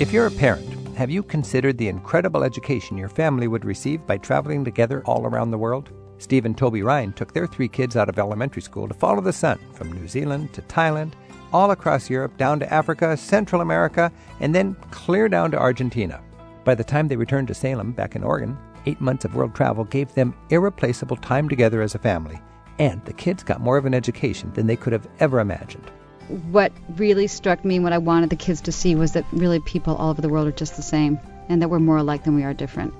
If you're a parent, have you considered the incredible education your family would receive by traveling together all around the world? Steve and Toby Ryan took their three kids out of elementary school to follow the sun from New Zealand to Thailand, all across Europe, down to Africa, Central America, and then clear down to Argentina. By the time they returned to Salem, back in Oregon, eight months of world travel gave them irreplaceable time together as a family, and the kids got more of an education than they could have ever imagined what really struck me, what I wanted the kids to see, was that really people all over the world are just the same, and that we're more alike than we are different.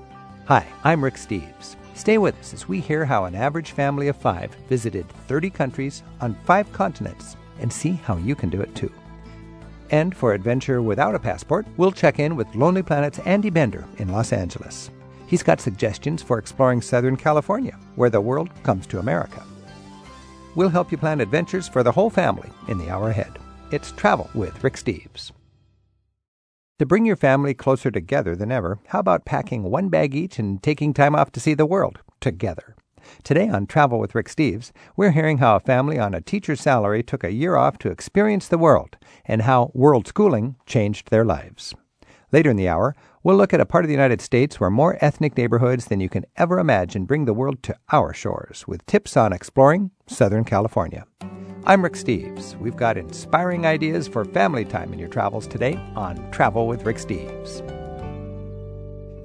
Hi, I'm Rick Steves. Stay with us as we hear how an average family of five visited 30 countries on five continents and see how you can do it too. And for adventure without a passport, we'll check in with Lonely Planet's Andy Bender in Los Angeles. He's got suggestions for exploring Southern California, where the world comes to America. We'll help you plan adventures for the whole family in the hour ahead. It's Travel with Rick Steves. To bring your family closer together than ever, how about packing one bag each and taking time off to see the world together? Today on Travel with Rick Steves, we're hearing how a family on a teacher's salary took a year off to experience the world and how world schooling changed their lives. Later in the hour, we'll look at a part of the United States where more ethnic neighborhoods than you can ever imagine bring the world to our shores with tips on exploring Southern California. I'm Rick Steves. We've got inspiring ideas for family time in your travels today on Travel with Rick Steves.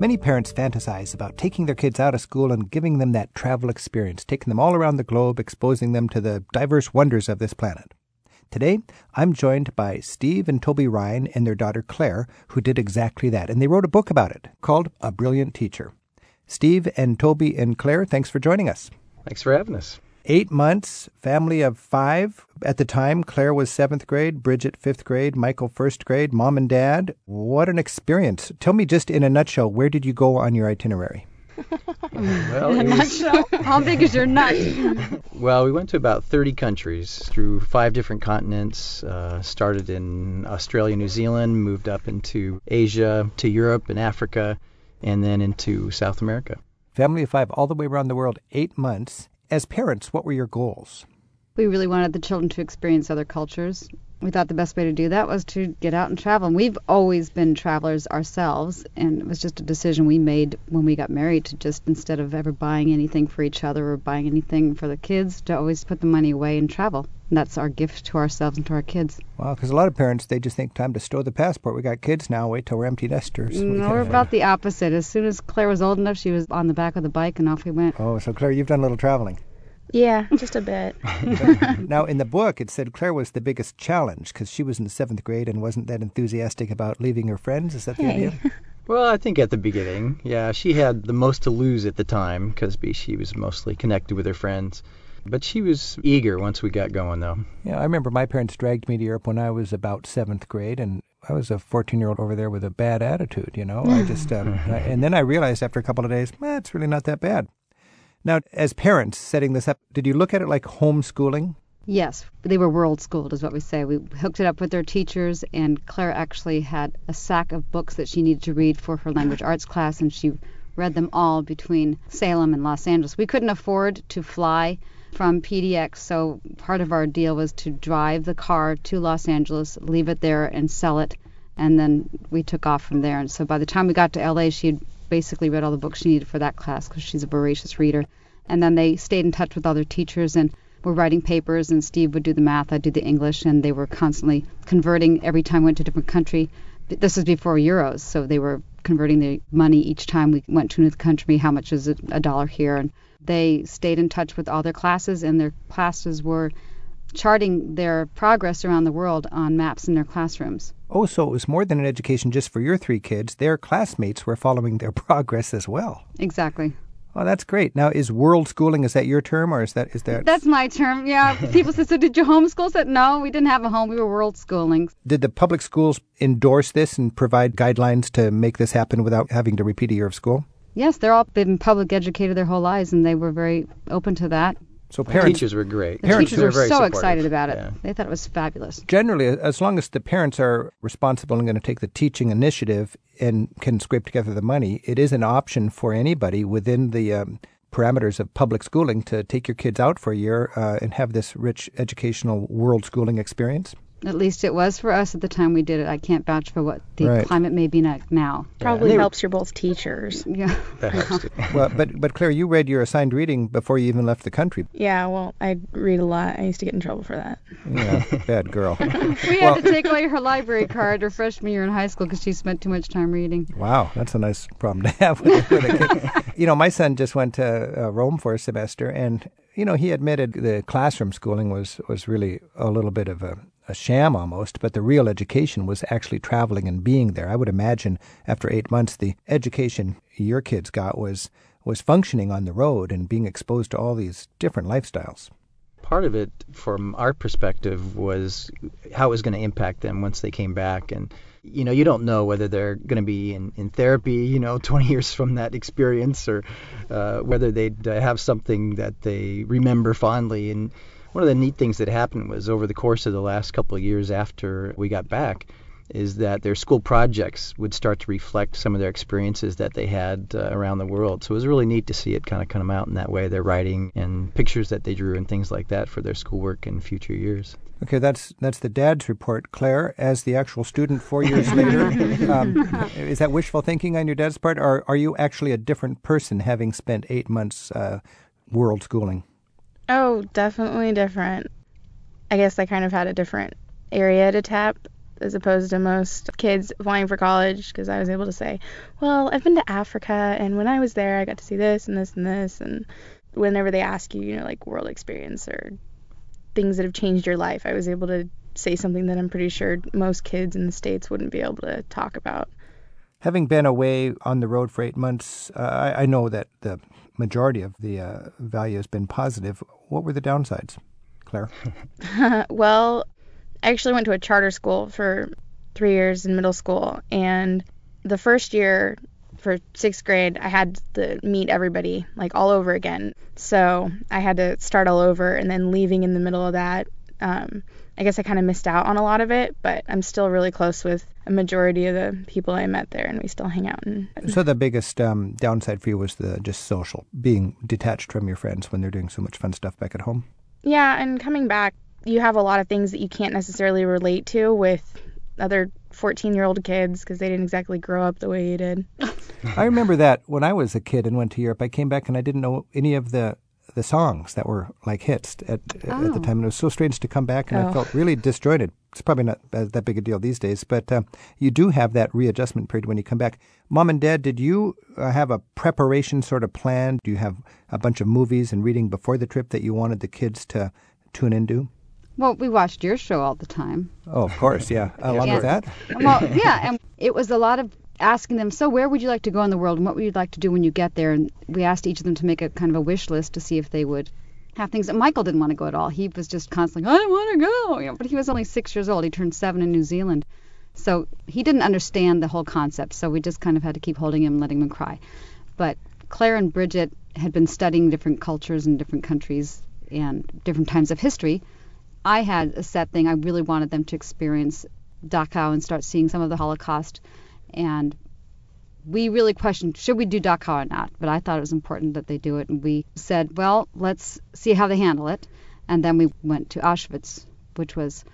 Many parents fantasize about taking their kids out of school and giving them that travel experience, taking them all around the globe, exposing them to the diverse wonders of this planet. Today, I'm joined by Steve and Toby Ryan and their daughter Claire, who did exactly that, and they wrote a book about it called A Brilliant Teacher. Steve and Toby and Claire, thanks for joining us. Thanks for having us. Eight months, family of five. At the time, Claire was seventh grade, Bridget fifth grade, Michael first grade, mom and dad. What an experience. Tell me just in a nutshell, where did you go on your itinerary? well, in a nutshell, how big is your nut? well, we went to about 30 countries through five different continents. Uh, started in Australia, New Zealand, moved up into Asia, to Europe and Africa, and then into South America. Family of five, all the way around the world, eight months. As parents, what were your goals? We really wanted the children to experience other cultures, we thought the best way to do that was to get out and travel. And we've always been travelers ourselves, and it was just a decision we made when we got married to just instead of ever buying anything for each other or buying anything for the kids, to always put the money away and travel. And that's our gift to ourselves and to our kids. Wow, because a lot of parents they just think time to stow the passport. We got kids now. Wait till we're empty nesters. No, we're about the opposite. As soon as Claire was old enough, she was on the back of the bike, and off we went. Oh, so Claire, you've done a little traveling. Yeah, just a bit. now, in the book, it said Claire was the biggest challenge because she was in the seventh grade and wasn't that enthusiastic about leaving her friends. Is that the hey. idea? Well, I think at the beginning, yeah, she had the most to lose at the time because she was mostly connected with her friends. But she was eager once we got going, though. Yeah, I remember my parents dragged me to Europe when I was about seventh grade, and I was a 14 year old over there with a bad attitude, you know. I just, um, I, and then I realized after a couple of days, eh, it's really not that bad. Now, as parents setting this up, did you look at it like homeschooling? Yes, they were world schooled, is what we say. We hooked it up with their teachers, and Claire actually had a sack of books that she needed to read for her language arts class, and she read them all between Salem and Los Angeles. We couldn't afford to fly from PDX, so part of our deal was to drive the car to Los Angeles, leave it there, and sell it, and then we took off from there. And so by the time we got to LA, she had basically read all the books she needed for that class because she's a voracious reader. And then they stayed in touch with other teachers and were writing papers, and Steve would do the math, I'd do the English, and they were constantly converting every time we went to a different country. This was before euros, so they were converting the money each time we went to a new country, how much is a dollar here. And they stayed in touch with all their classes, and their classes were charting their progress around the world on maps in their classrooms. Oh, so it was more than an education just for your three kids. Their classmates were following their progress as well. Exactly. Oh, that's great. Now, is world schooling is that your term or is that is that? That's my term. Yeah. People said, "So did you homeschool?" I said, "No, we didn't have a home. We were world schooling." Did the public schools endorse this and provide guidelines to make this happen without having to repeat a year of school? Yes, they're all been public educated their whole lives, and they were very open to that. So parents, teachers were great. The parents teachers were, very so supportive. excited about it. Yeah. They thought it was fabulous. Generally, as long as the parents are responsible and going to take the teaching initiative and can scrape together the money, it is an option for anybody within the um, parameters of public schooling to take your kids out for a year uh, and have this rich educational world schooling experience. At least it was for us at the time we did it. I can't vouch for what the Right. climate may be like now. Probably they helps you're both teachers. Yeah. That helps too. well, but but Claire, you read your assigned reading before you even left the country. Yeah, well, I read a lot. I used to get in trouble for that. Yeah, bad girl. We had to take away her library card her freshman year in high school because she spent too much time reading. Wow, that's a nice problem to have with, with a kid. you know, my son just went to uh, Rome for a semester, and you know, he admitted the classroom schooling was was really a little bit of a, a sham almost, but the real education was actually traveling and being there. I would imagine after eight months, the education your kids got was was functioning on the road and being exposed to all these different lifestyles. part of it from our perspective was how it was going to impact them once they came back and you know you don't know whether they're going to be in, in therapy you know 20 years from that experience or uh, whether they'd uh, have something that they remember fondly and one of the neat things that happened was over the course of the last couple of years after we got back is that their school projects would start to reflect some of their experiences that they had uh, around the world. So it was really neat to see it kind of come out in that way. Their writing and pictures that they drew and things like that for their schoolwork in future years. Okay, that's that's the dad's report. Claire, as the actual student, four years later, um, is that wishful thinking on your dad's part, or are you actually a different person having spent eight months uh, world schooling? Oh, definitely different. I guess I kind of had a different area to tap as opposed to most kids applying for college because I was able to say, well, I've been to Africa and when I was there, I got to see this and this and this. And whenever they ask you, you know, like world experience or things that have changed your life, I was able to say something that I'm pretty sure most kids in the States wouldn't be able to talk about. Having been away on the road for eight months, uh, I, I know that the majority of the uh, value has been positive. What were the downsides, Claire? well, I actually went to a charter school for three years in middle school, and the first year for sixth grade, I had to meet everybody like all over again. So I had to start all over, and then leaving in the middle of that. Um, I guess I kind of missed out on a lot of it, but I'm still really close with a majority of the people I met there, and we still hang out. And So the biggest um, downside for you was the just social, being detached from your friends when they're doing so much fun stuff back at home. Yeah, and coming back, you have a lot of things that you can't necessarily relate to with other 14 year old kids because they didn't exactly grow up the way you did. I remember that when I was a kid and went to Europe, I came back and I didn't know any of the the songs that were like hits at at the Oh. time. And it was so strange to come back, and I Oh. felt really disjointed. It's probably not that big a deal these days, but uh, you do have that readjustment period when you come back. Mom and Dad, did you uh, have a preparation sort of plan? Do you have a bunch of movies and reading before the trip that you wanted the kids to tune into? Well, we watched your show all the time. Oh, of course, yeah. Along with Yeah. that, Well, yeah, and it was a lot of asking them, so where would you like to go in the world and what would you like to do when you get there? And we asked each of them to make a kind of a wish list to see if they would have things. And Michael didn't want to go at all. He was just constantly, I don't want to go. You know, but he was only six years old. He turned seven in New Zealand. So he didn't understand the whole concept. So we just kind of had to keep holding him and letting him cry. But Claire and Bridget had been studying different cultures and different countries and different times of history. I had a set thing. I really wanted them to experience Dachau and start seeing some of the Holocaust. And we really questioned should we do Dachau or not. But I thought it was important that they do it. And we said, well, let's see how they handle it. And then we went to Auschwitz, which was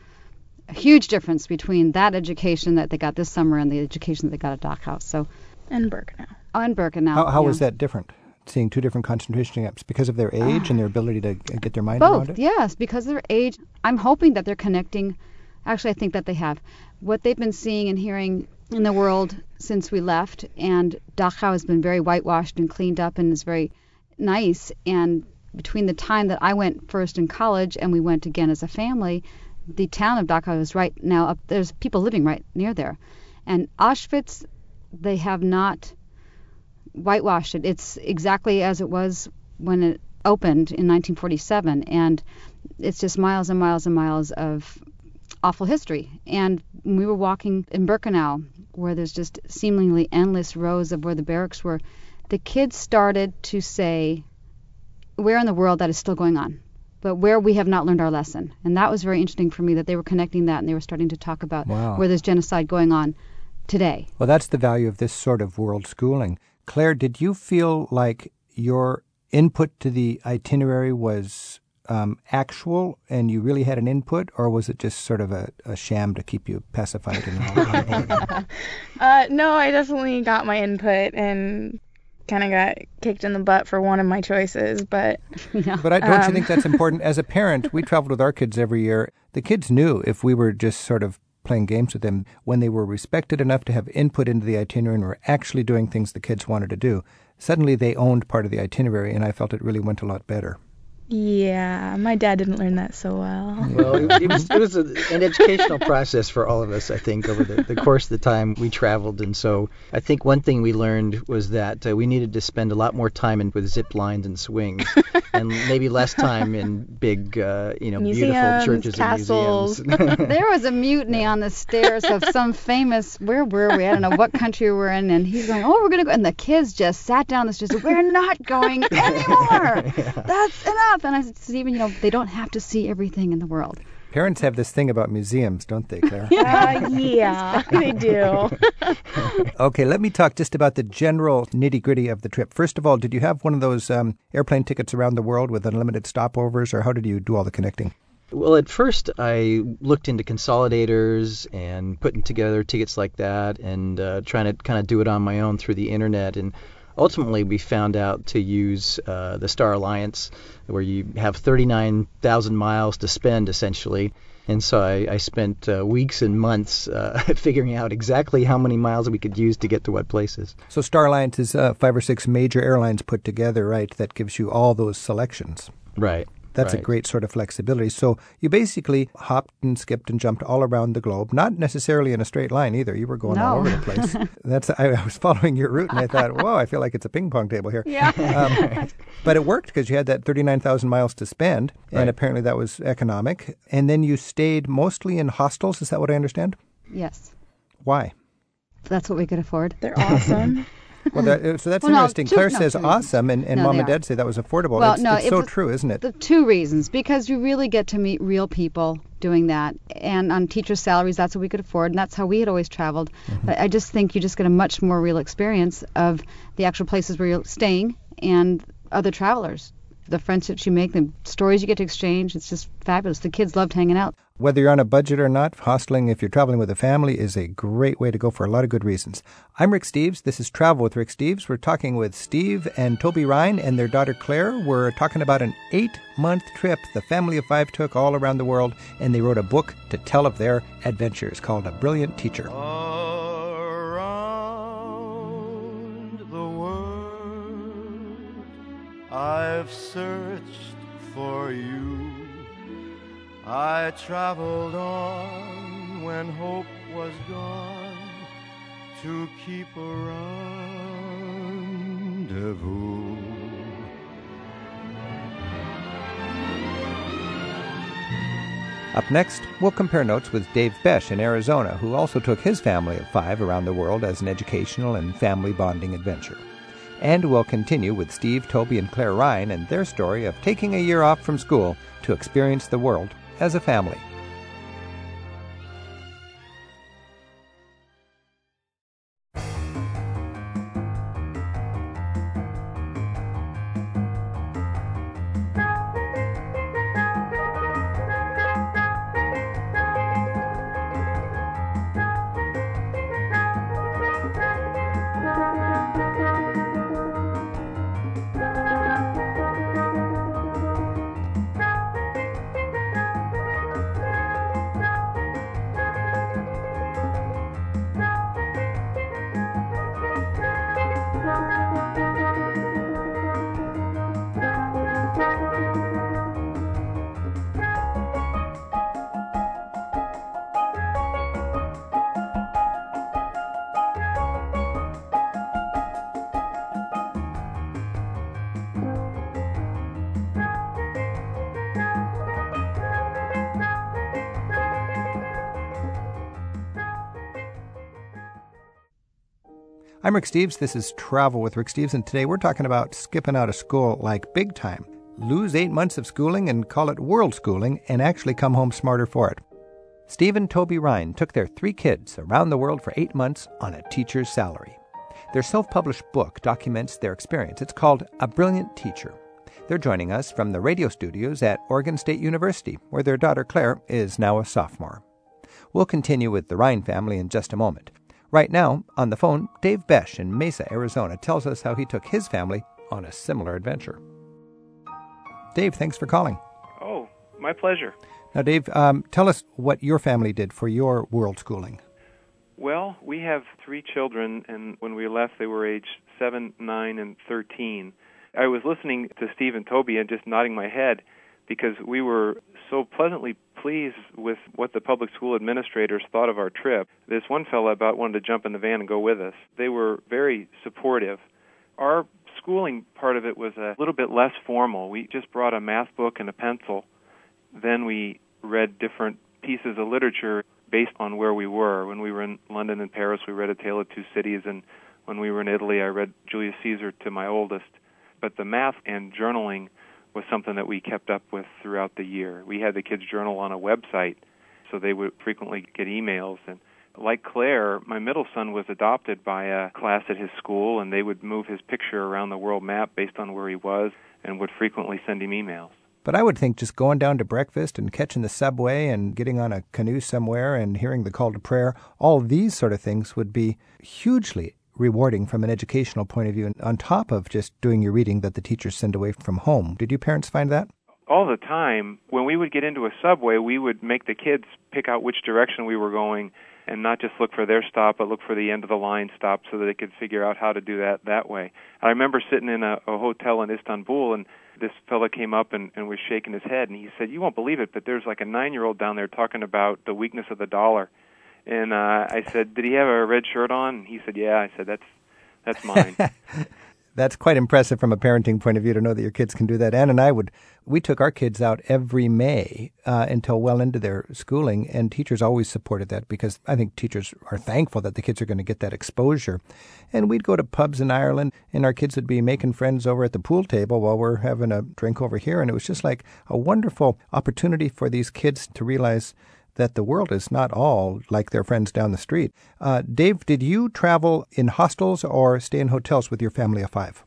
a huge difference between that education that they got this summer and the education that they got at Dachau. So, And Birkenau. on Birkenau. how, how yeah. was that different? Seeing two different concentration camps because of their ah. age and their ability to get their mind Both, around it. yes, because of their age. I'm hoping that they're connecting. Actually, I think that they have. What they've been seeing and hearing in the world since we left, and Dachau has been very whitewashed and cleaned up and is very nice. And between the time that I went first in college and we went again as a family, the town of Dachau is right now up. There's people living right near there, and Auschwitz, they have not whitewashed it. It's exactly as it was when it opened in 1947, and it's just miles and miles and miles of awful history. And we were walking in Birkenau, where there's just seemingly endless rows of where the barracks were, the kids started to say, "Where in the world that is still going on?" But where we have not learned our lesson, and that was very interesting for me that they were connecting that and they were starting to talk about Wow. where there's genocide going on today. Well, that's the value of this sort of world schooling. Claire, did you feel like your input to the itinerary was um, actual and you really had an input, or was it just sort of a, a sham to keep you pacified and all? uh, no, I definitely got my input and kind of got kicked in the butt for one of my choices, but yeah. But I, don't you Um. think that's important? As a parent, we traveled with our kids every year. The kids knew if we were just sort of playing games with them, when they were respected enough to have input into the itinerary and were actually doing things the kids wanted to do, suddenly they owned part of the itinerary, and I felt it really went a lot better. Yeah, my dad didn't learn that so well. Well, it, it was it was a, an educational process for all of us, I think, over the, the course of the time we traveled. And so I think one thing we learned was that uh, we needed to spend a lot more time in with zip lines and swings, and maybe less time in big, uh, you know, beautiful churches castles. and museums. there was a mutiny on the stairs of some famous where were we? I don't know what country we're in, and he's going, "Oh, we're gonna go," and the kids just sat down. This just, we're not going anymore. That's enough. And I said, Stephen, you know, they don't have to see everything in the world. Parents have this thing about museums, don't they, Claire? Uh, yeah, they do. Okay, let me talk just about the general nitty gritty of the trip. First of all, did you have one of those um, airplane tickets around the world with unlimited stopovers, or how did you do all the connecting? Well, at first I looked into consolidators and putting together tickets like that and uh, trying to kind of do it on my own through the internet. And ultimately, we found out to use uh, the Star Alliance, where you have 39,000 miles to spend essentially. And so I, I spent uh, weeks and months uh, figuring out exactly how many miles we could use to get to what places. So Star Alliance is uh, five or six major airlines put together, right? That gives you all those selections. Right. That's a great sort of flexibility. So you basically hopped and skipped and jumped all around the globe, not necessarily in a straight line either. You were going all over the place. That's I, I was following your route and I thought, whoa, I feel like it's a ping pong table here. Yeah. Um, but it worked because you had that 39,000 miles to spend, and apparently that was economic. And then you stayed mostly in hostels. Is that what I understand? yes, Why? that's what we could afford. They're awesome. Well, that, uh, so that's Well, no, interesting. two- Claire no, says two awesome, and, and No, mom and dad say that was affordable. Well, it's no, it's it so was- true, isn't it? The two reasons because you really get to meet real people doing that, and on teachers' salaries, that's what we could afford, and that's how we had always traveled. Mm-hmm. But I just think you just get a much more real experience of the actual places where you're staying and other travelers. The friendships you make, the stories you get to exchange, it's just fabulous. The kids loved hanging out. Whether you're on a budget or not, hosteling, if you're traveling with a family, is a great way to go for a lot of good reasons. I'm Rick Steves. This is Travel with Rick Steves. We're talking with Steve and Toby Ryan and their daughter Claire. We're talking about an eight month trip the family of five took all around the world, and they wrote a book to tell of their adventures called A Brilliant Teacher. Around I've searched for you. I traveled on when hope was gone to keep a rendezvous. Up next, we'll compare notes with Dave Besh in Arizona, who also took his family of five around the world as an educational and family bonding adventure. And we'll continue with Steve, Toby, and Claire Ryan and their story of taking a year off from school to experience the world as a family. Steves. This is Travel with Rick Steves, and today we're talking about skipping out of school like big time. Lose eight months of schooling and call it world schooling and actually come home smarter for it. Steve and Toby Ryan took their three kids around the world for eight months on a teacher's salary. Their self published book documents their experience. It's called A Brilliant Teacher. They're joining us from the radio studios at Oregon State University, where their daughter Claire is now a sophomore. We'll continue with the Ryan family in just a moment. Right now, on the phone, Dave Besh in Mesa, Arizona, tells us how he took his family on a similar adventure. Dave, thanks for calling. Oh, my pleasure. Now, Dave, um, tell us what your family did for your world schooling. Well, we have three children, and when we left, they were age 7, 9, and 13. I was listening to Steve and Toby and just nodding my head because we were so pleasantly pleased with what the public school administrators thought of our trip. This one fellow about wanted to jump in the van and go with us. They were very supportive. Our schooling part of it was a little bit less formal. We just brought a math book and a pencil. Then we read different pieces of literature based on where we were. When we were in London and Paris, we read A Tale of Two Cities, and when we were in Italy, I read Julius Caesar to my oldest. But the math and journaling was something that we kept up with throughout the year. We had the kids journal on a website, so they would frequently get emails. And like Claire, my middle son was adopted by a class at his school, and they would move his picture around the world map based on where he was and would frequently send him emails. But I would think just going down to breakfast and catching the subway and getting on a canoe somewhere and hearing the call to prayer, all these sort of things would be hugely rewarding from an educational point of view, on top of just doing your reading that the teachers send away from home. Did you parents find that? All the time. When we would get into a subway, we would make the kids pick out which direction we were going and not just look for their stop, but look for the end of the line stop so that they could figure out how to do that that way. I remember sitting in a, a hotel in Istanbul and this fellow came up and, and was shaking his head and he said, "You won't believe it, but there's like a nine-year-old down there talking about the weakness of the dollar." And uh, I said, "Did he have a red shirt on?" And he said, "Yeah." I said, "That's that's mine." That's quite impressive from a parenting point of view to know that your kids can do that. Ann and I would, we took our kids out every May uh, until well into their schooling, and teachers always supported that because I think teachers are thankful that the kids are going to get that exposure. And we'd go to pubs in Ireland, and our kids would be making friends over at the pool table while we're having a drink over here, and it was just like a wonderful opportunity for these kids to realize that the world is not all like their friends down the street. Uh, Dave, did you travel in hostels or stay in hotels with your family of five?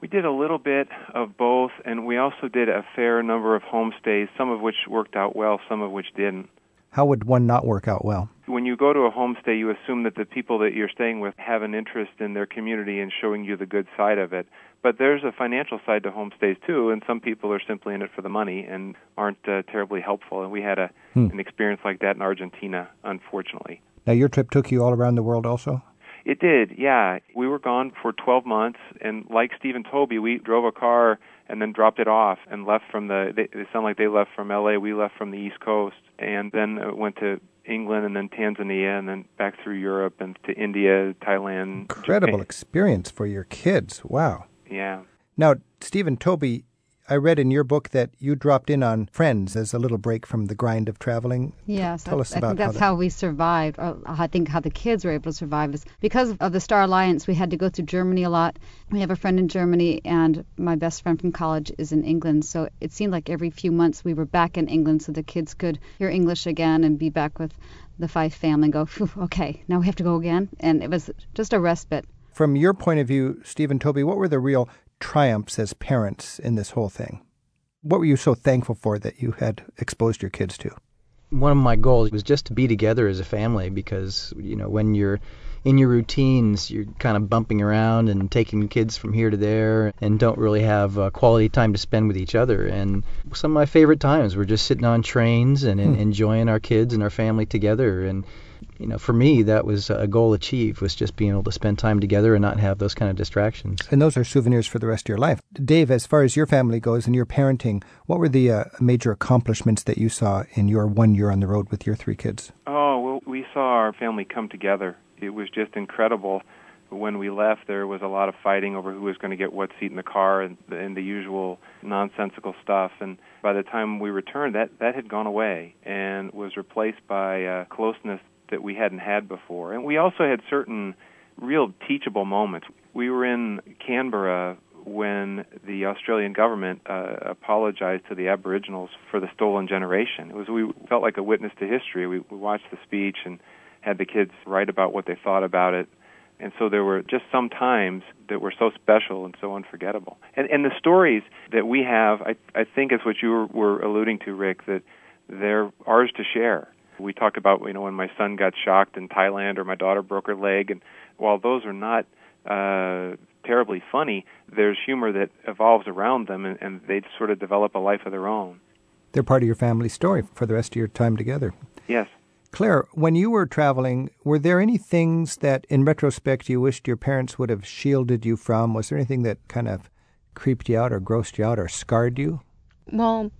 We did a little bit of both, and we also did a fair number of homestays, some of which worked out well, some of which didn't. How would one not work out well? When you go to a homestay, you assume that the people that you're staying with have an interest in their community and showing you the good side of it. But there's a financial side to homestays too, and some people are simply in it for the money and aren't uh, terribly helpful. And we had a hmm. an experience like that in Argentina, unfortunately. Now, your trip took you all around the world, also. It did, yeah. We were gone for 12 months, and like Steve and Toby, we drove a car and then dropped it off and left from the. They, they sound like they left from L.A. We left from the East Coast, and then uh, went to England and then Tanzania and then back through Europe and to India, Thailand. Incredible Japan. experience for your kids. Wow. Yeah. Now, Stephen Toby, I read in your book that you dropped in on friends as a little break from the grind of traveling. Yes, tell I, us about I think that's how, how, we survived. Or I think how the kids were able to survive is because of the Star Alliance. We had to go through Germany a lot. We have a friend in Germany, and my best friend from college is in England. So it seemed like every few months we were back in England, so the kids could hear English again and be back with the Fife family. And go, okay, now we have to go again, and it was just a respite. From your point of view, Stephen Toby, what were the real triumphs as parents in this whole thing? What were you so thankful for that you had exposed your kids to? One of my goals was just to be together as a family because, you know, when you're in your routines, you're kind of bumping around and taking kids from here to there and don't really have uh, quality time to spend with each other. And some of my favorite times were just sitting on trains and, and hmm. enjoying our kids and our family together. And you know, for me, that was a goal achieved was just being able to spend time together and not have those kind of distractions. And those are souvenirs for the rest of your life. Dave, as far as your family goes and your parenting, what were the uh, major accomplishments that you saw in your one year on the road with your three kids? Oh, well, we saw our family come together. It was just incredible. When we left, there was a lot of fighting over who was going to get what seat in the car and, and the usual nonsensical stuff. And by the time we returned, that that had gone away and was replaced by uh, closeness that we hadn't had before. And we also had certain real teachable moments. We were in Canberra when the Australian government uh, apologized to the Aboriginals for the stolen generation. It was we felt like a witness to history. We, we watched the speech and had the kids write about what they thought about it, And so there were just some times that were so special and so unforgettable. And and the stories that we have, I I think is what you were, were alluding to, Rick, that they're ours to share. We talk about you know when my son got shocked in Thailand or my daughter broke her leg, and while those are not uh, terribly funny, there's humor that evolves around them, and, and they sort of develop a life of their own. They're part of your family story for the rest of your time together. Yes. Claire, when you were traveling, were there any things that, in retrospect, you wished your parents would have shielded you from? Was there anything that kind of creeped you out or grossed you out or scarred you? Well,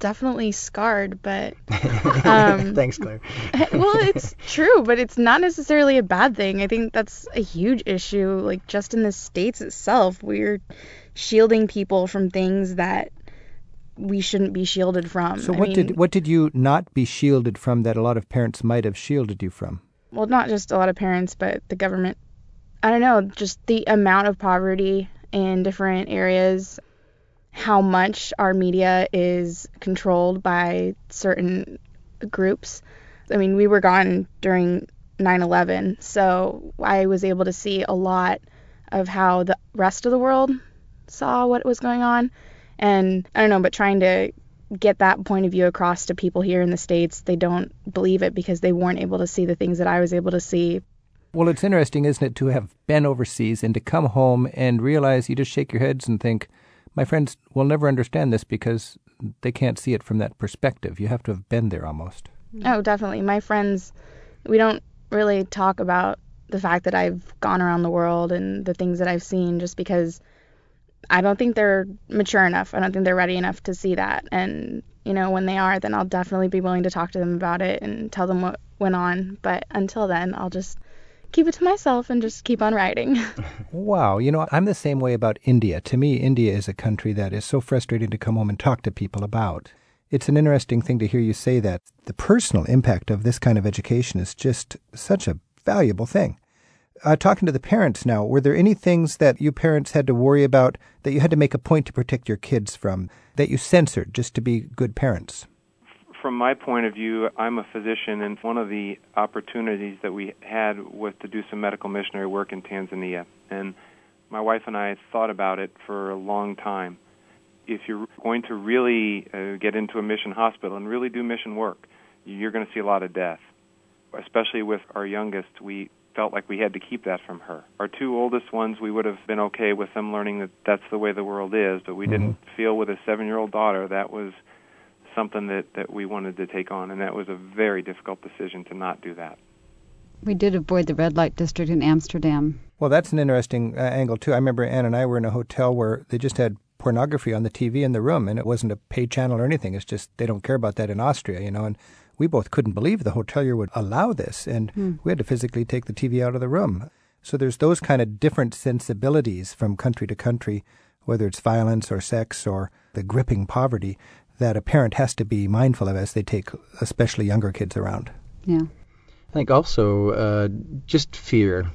definitely scarred, but um, thanks, Claire. well, it's true, but it's not necessarily a bad thing. I think that's a huge issue. Like just in the states itself, we're shielding people from things that we shouldn't be shielded from. So I what mean, did what did you not be shielded from that a lot of parents might have shielded you from? well, not just a lot of parents, but the government. I don't know, just the amount of poverty in different areas, how much our media is controlled by certain groups. I mean, we were gone during 9 11, so I was able to see a lot of how the rest of the world saw what was going on. And I don't know, but trying to get that point of view across to people here in the States, they don't believe it because they weren't able to see the things that I was able to see. Well, it's interesting, isn't it, to have been overseas and to come home and realize you just shake your heads and think, my friends will never understand this because they can't see it from that perspective. You have to have been there almost. Oh, definitely. My friends, we don't really talk about the fact that I've gone around the world and the things that I've seen just because I don't think they're mature enough. I don't think they're ready enough to see that. And, you know, when they are, then I'll definitely be willing to talk to them about it and tell them what went on. But until then, I'll just keep it to myself and just keep on writing. Wow, you know, I'm the same way about India. To me, India is a country that is so frustrating to come home and talk to people about. It's an interesting thing to hear you say that. The personal impact of this kind of education is just such a valuable thing. Uh, talking to the parents now, were there any things that you parents had to worry about that you had to make a point to protect your kids from, that you censored just to be good parents? From my point of view, I'm a physician, and one of the opportunities that we had was to do some medical missionary work in Tanzania. And my wife and I thought about it for a long time. If you're going to really uh, get into a mission hospital and really do mission work, you're going to see a lot of death. Especially with our youngest, we felt like we had to keep that from her. Our two oldest ones, we would have been okay with them learning that that's the way the world is, but we Mhm. didn't feel with a seven year old daughter that was something that, that we wanted to take on, and that was a very difficult decision to not do that. We did avoid the red light district in Amsterdam. Well, that's an interesting uh, angle, too. I remember Ann and I were in a hotel where they just had pornography on the TV in the room, and it wasn't a paid channel or anything. It's just they don't care about that in Austria, you know. And we both couldn't believe the hotelier would allow this, and Hmm. we had to physically take the TV out of the room. So there's those kind of different sensibilities from country to country, whether it's violence or sex or the gripping poverty, that a parent has to be mindful of as they take especially younger kids around. Yeah. I think also uh, just fear.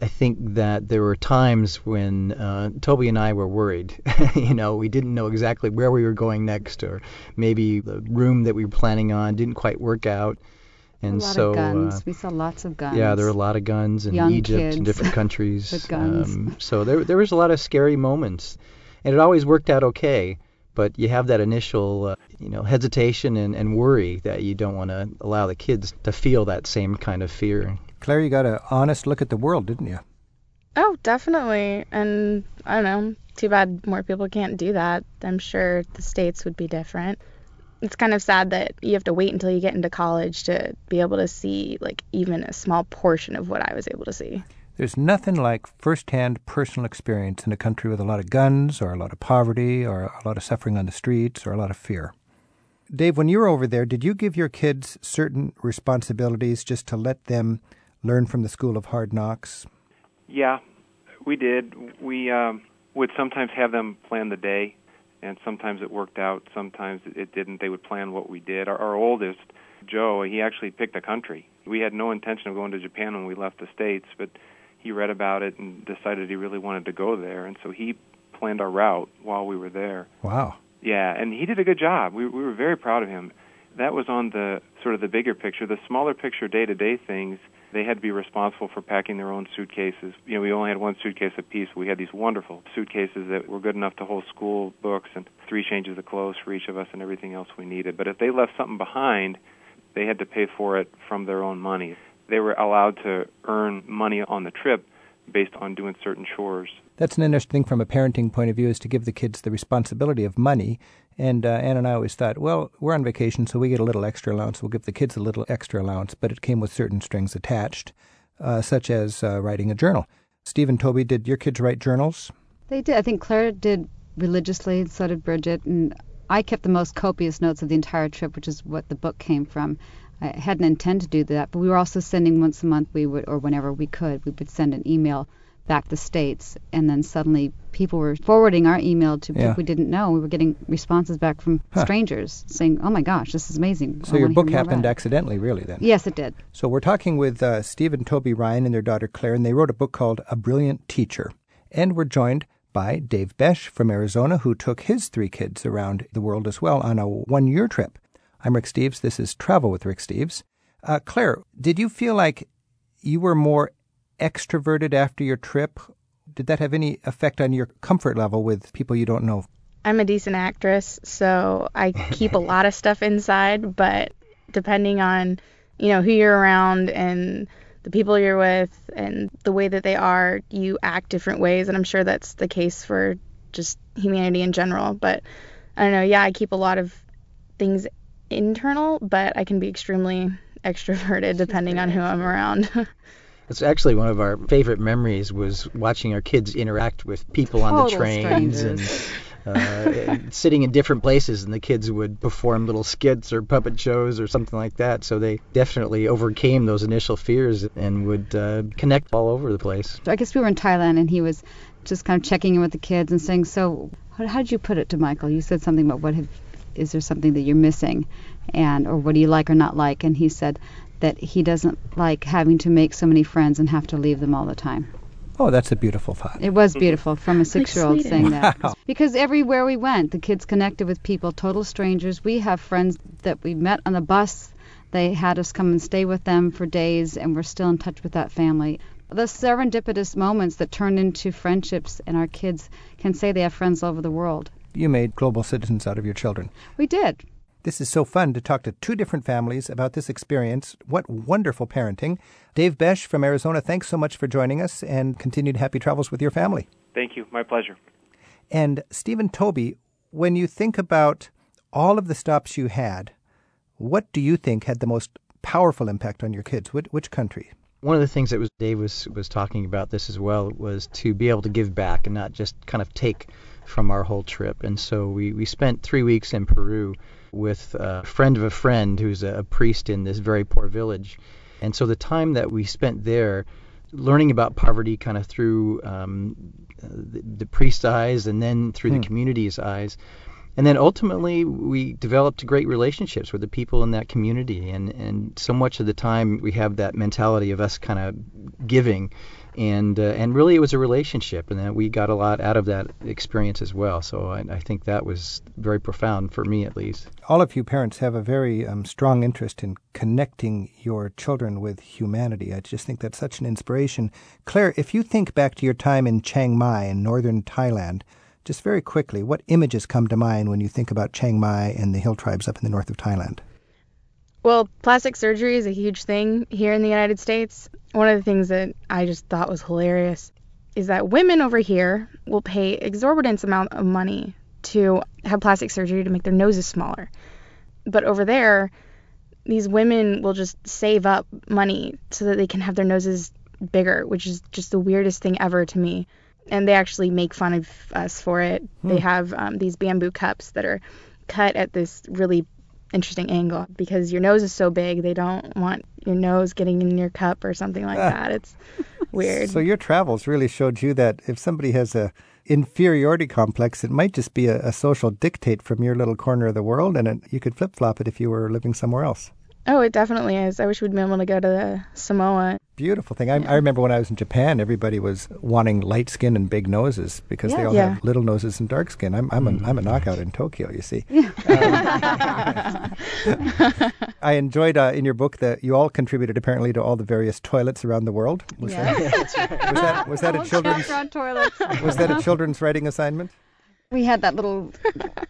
I think that there were times when uh, Toby and I were worried. you know, we didn't know exactly where we were going next, or maybe the room that we were planning on didn't quite work out. And a lot so, of guns. Uh, we saw lots of guns. yeah, there were a lot of guns in Young Egypt kids and different countries. with guns. Um, so there, there was a lot of scary moments, and it always worked out okay. But you have that initial, uh, you know, hesitation and, and worry that you don't want to allow the kids to feel that same kind of fear. Claire, you got an honest look at the world, didn't you? Oh, definitely. And I don't know, too bad more people can't do that. I'm sure the States would be different. It's kind of sad that you have to wait until you get into college to be able to see, like, even a small portion of what I was able to see. There's nothing like firsthand personal experience in a country with a lot of guns, or a lot of poverty, or a lot of suffering on the streets, or a lot of fear. Dave, when you were over there, did you give your kids certain responsibilities just to let them learn from the school of hard knocks? Yeah, we did. We um, would sometimes have them plan the day, and sometimes it worked out. Sometimes it didn't. They would plan what we did. Our, our oldest, Joe, he actually picked a country. We had no intention of going to Japan when we left the states, but he read about it and decided he really wanted to go there, and so he planned our route while we were there. Wow. Yeah, and he did a good job. We we were very proud of him. That was on the sort of the bigger picture. The smaller picture, day-to-day things, they had to be responsible for packing their own suitcases. You know, we only had one suitcase apiece. We had these wonderful suitcases that were good enough to hold school books and three changes of clothes for each of us and everything else we needed. But if they left something behind, they had to pay for it from their own money. They were allowed to earn money on the trip based on doing certain chores. That's an interesting thing from a parenting point of view is to give the kids the responsibility of money. And uh, Ann and I always thought, well, we're on vacation, so we get a little extra allowance. We'll give the kids a little extra allowance, but it came with certain strings attached, uh, such as uh, writing a journal. Steve and Toby, did your kids write journals? They did. I think Claire did religiously, and so did Bridget. And I kept the most copious notes of the entire trip, which is what the book came from. I hadn't intended to do that, but we were also sending once a month. We would, or whenever we could, we would send an email back to states, and then suddenly people were forwarding our email to Yeah. people we didn't know. We were getting responses back from Huh. strangers saying, "Oh my gosh, this is amazing." So I your book happened accidentally, really, then? Yes, it did. So we're talking with uh, Steve and Toby Ryan and their daughter Claire, and they wrote a book called A Brilliant Teacher. And we're joined by Dave Besh from Arizona, who took his three kids around the world as well on a one year trip. I'm Rick Steves. This is Travel with Rick Steves. Uh, Claire, did you feel like you were more extroverted after your trip? Did that have any effect on your comfort level with people you don't know? I'm a decent actress, so I keep a lot of stuff inside, but depending on, you know, who you're around and the people you're with and the way that they are, you act different ways, and I'm sure that's the case for just humanity in general, but I don't know, yeah, I keep a lot of things internal, but I can be extremely extroverted depending on who I'm around. It's actually one of our favorite memories was watching our kids interact with people on the trains strangers. and uh, sitting in different places, and the kids would perform little skits or puppet shows or something like that. So they definitely overcame those initial fears and would uh, connect all over the place. I guess we were in Thailand, and he was just kind of checking in with the kids and saying, "So, how, how did you put it to Michael? You said something about what have, is there something that you're missing, and or what do you like or not like?" And he said that he doesn't like having to make so many friends and have to leave them all the time. Oh, that's a beautiful thought. It was beautiful from a six-year-old Sweden. saying that. Wow. Because everywhere we went, the kids connected with people, total strangers. We have friends that we met on the bus. They had us come and stay with them for days, and we're still in touch with that family. The serendipitous moments that turn into friendships, and our kids can say they have friends all over the world. You made global citizens out of your children. We did. This is so fun to talk to two different families about this experience. What wonderful parenting. Dave Besh from Arizona, thanks so much for joining us and continued happy travels with your family. Thank you. My pleasure. And Stephen Toby, when you think about all of the stops you had, what do you think had the most powerful impact on your kids? Which, which country? One of the things that was Dave was was talking about this as well was to be able to give back and not just kind of take from our whole trip. And so we we spent three weeks in Peru with a friend of a friend who's a, a priest in this very poor village. And so the time that we spent there, learning about poverty kind of through um, the, the priest's eyes and then through Hmm. the community's eyes. And then ultimately, we developed great relationships with the people in that community. And, and so much of the time, we have that mentality of us kind of giving. And, uh, and really, it was a relationship, and that we got a lot out of that experience as well. So I, I think that was very profound for me, at least. All of you parents have a very um, strong interest in connecting your children with humanity. I just think that's such an inspiration. Claire, if you think back to your time in Chiang Mai in northern Thailand, just very quickly, what images come to mind when you think about Chiang Mai and the hill tribes up in the north of Thailand? Well, plastic surgery is a huge thing here in the United States. One of the things that I just thought was hilarious is that women over here will pay exorbitant amount of money to have plastic surgery to make their noses smaller. But over there, these women will just save up money so that they can have their noses bigger, which is just the weirdest thing ever to me. And they actually make fun of us for it. They have um, these bamboo cups that are cut at this really interesting angle because your nose is so big they don't want your nose getting in your cup or something like ah. that it's weird So your travels really showed you that if somebody has a inferiority complex, it might just be a, a social dictate from your little corner of the world, and it, you could flip flop it if you were living somewhere else. Oh, it definitely is. I wish we'd been able to go to the Samoa. Beautiful thing. I, I remember when I was in Japan, everybody was wanting light skin and big noses because they all Yeah. have little noses and dark skin. I'm I'm a, I'm a knockout in Tokyo. You see. I enjoyed uh, in your book that you all contributed apparently to all the various toilets around the world. Was that was that was that a children's toilets. was that a children's writing assignment? We had that little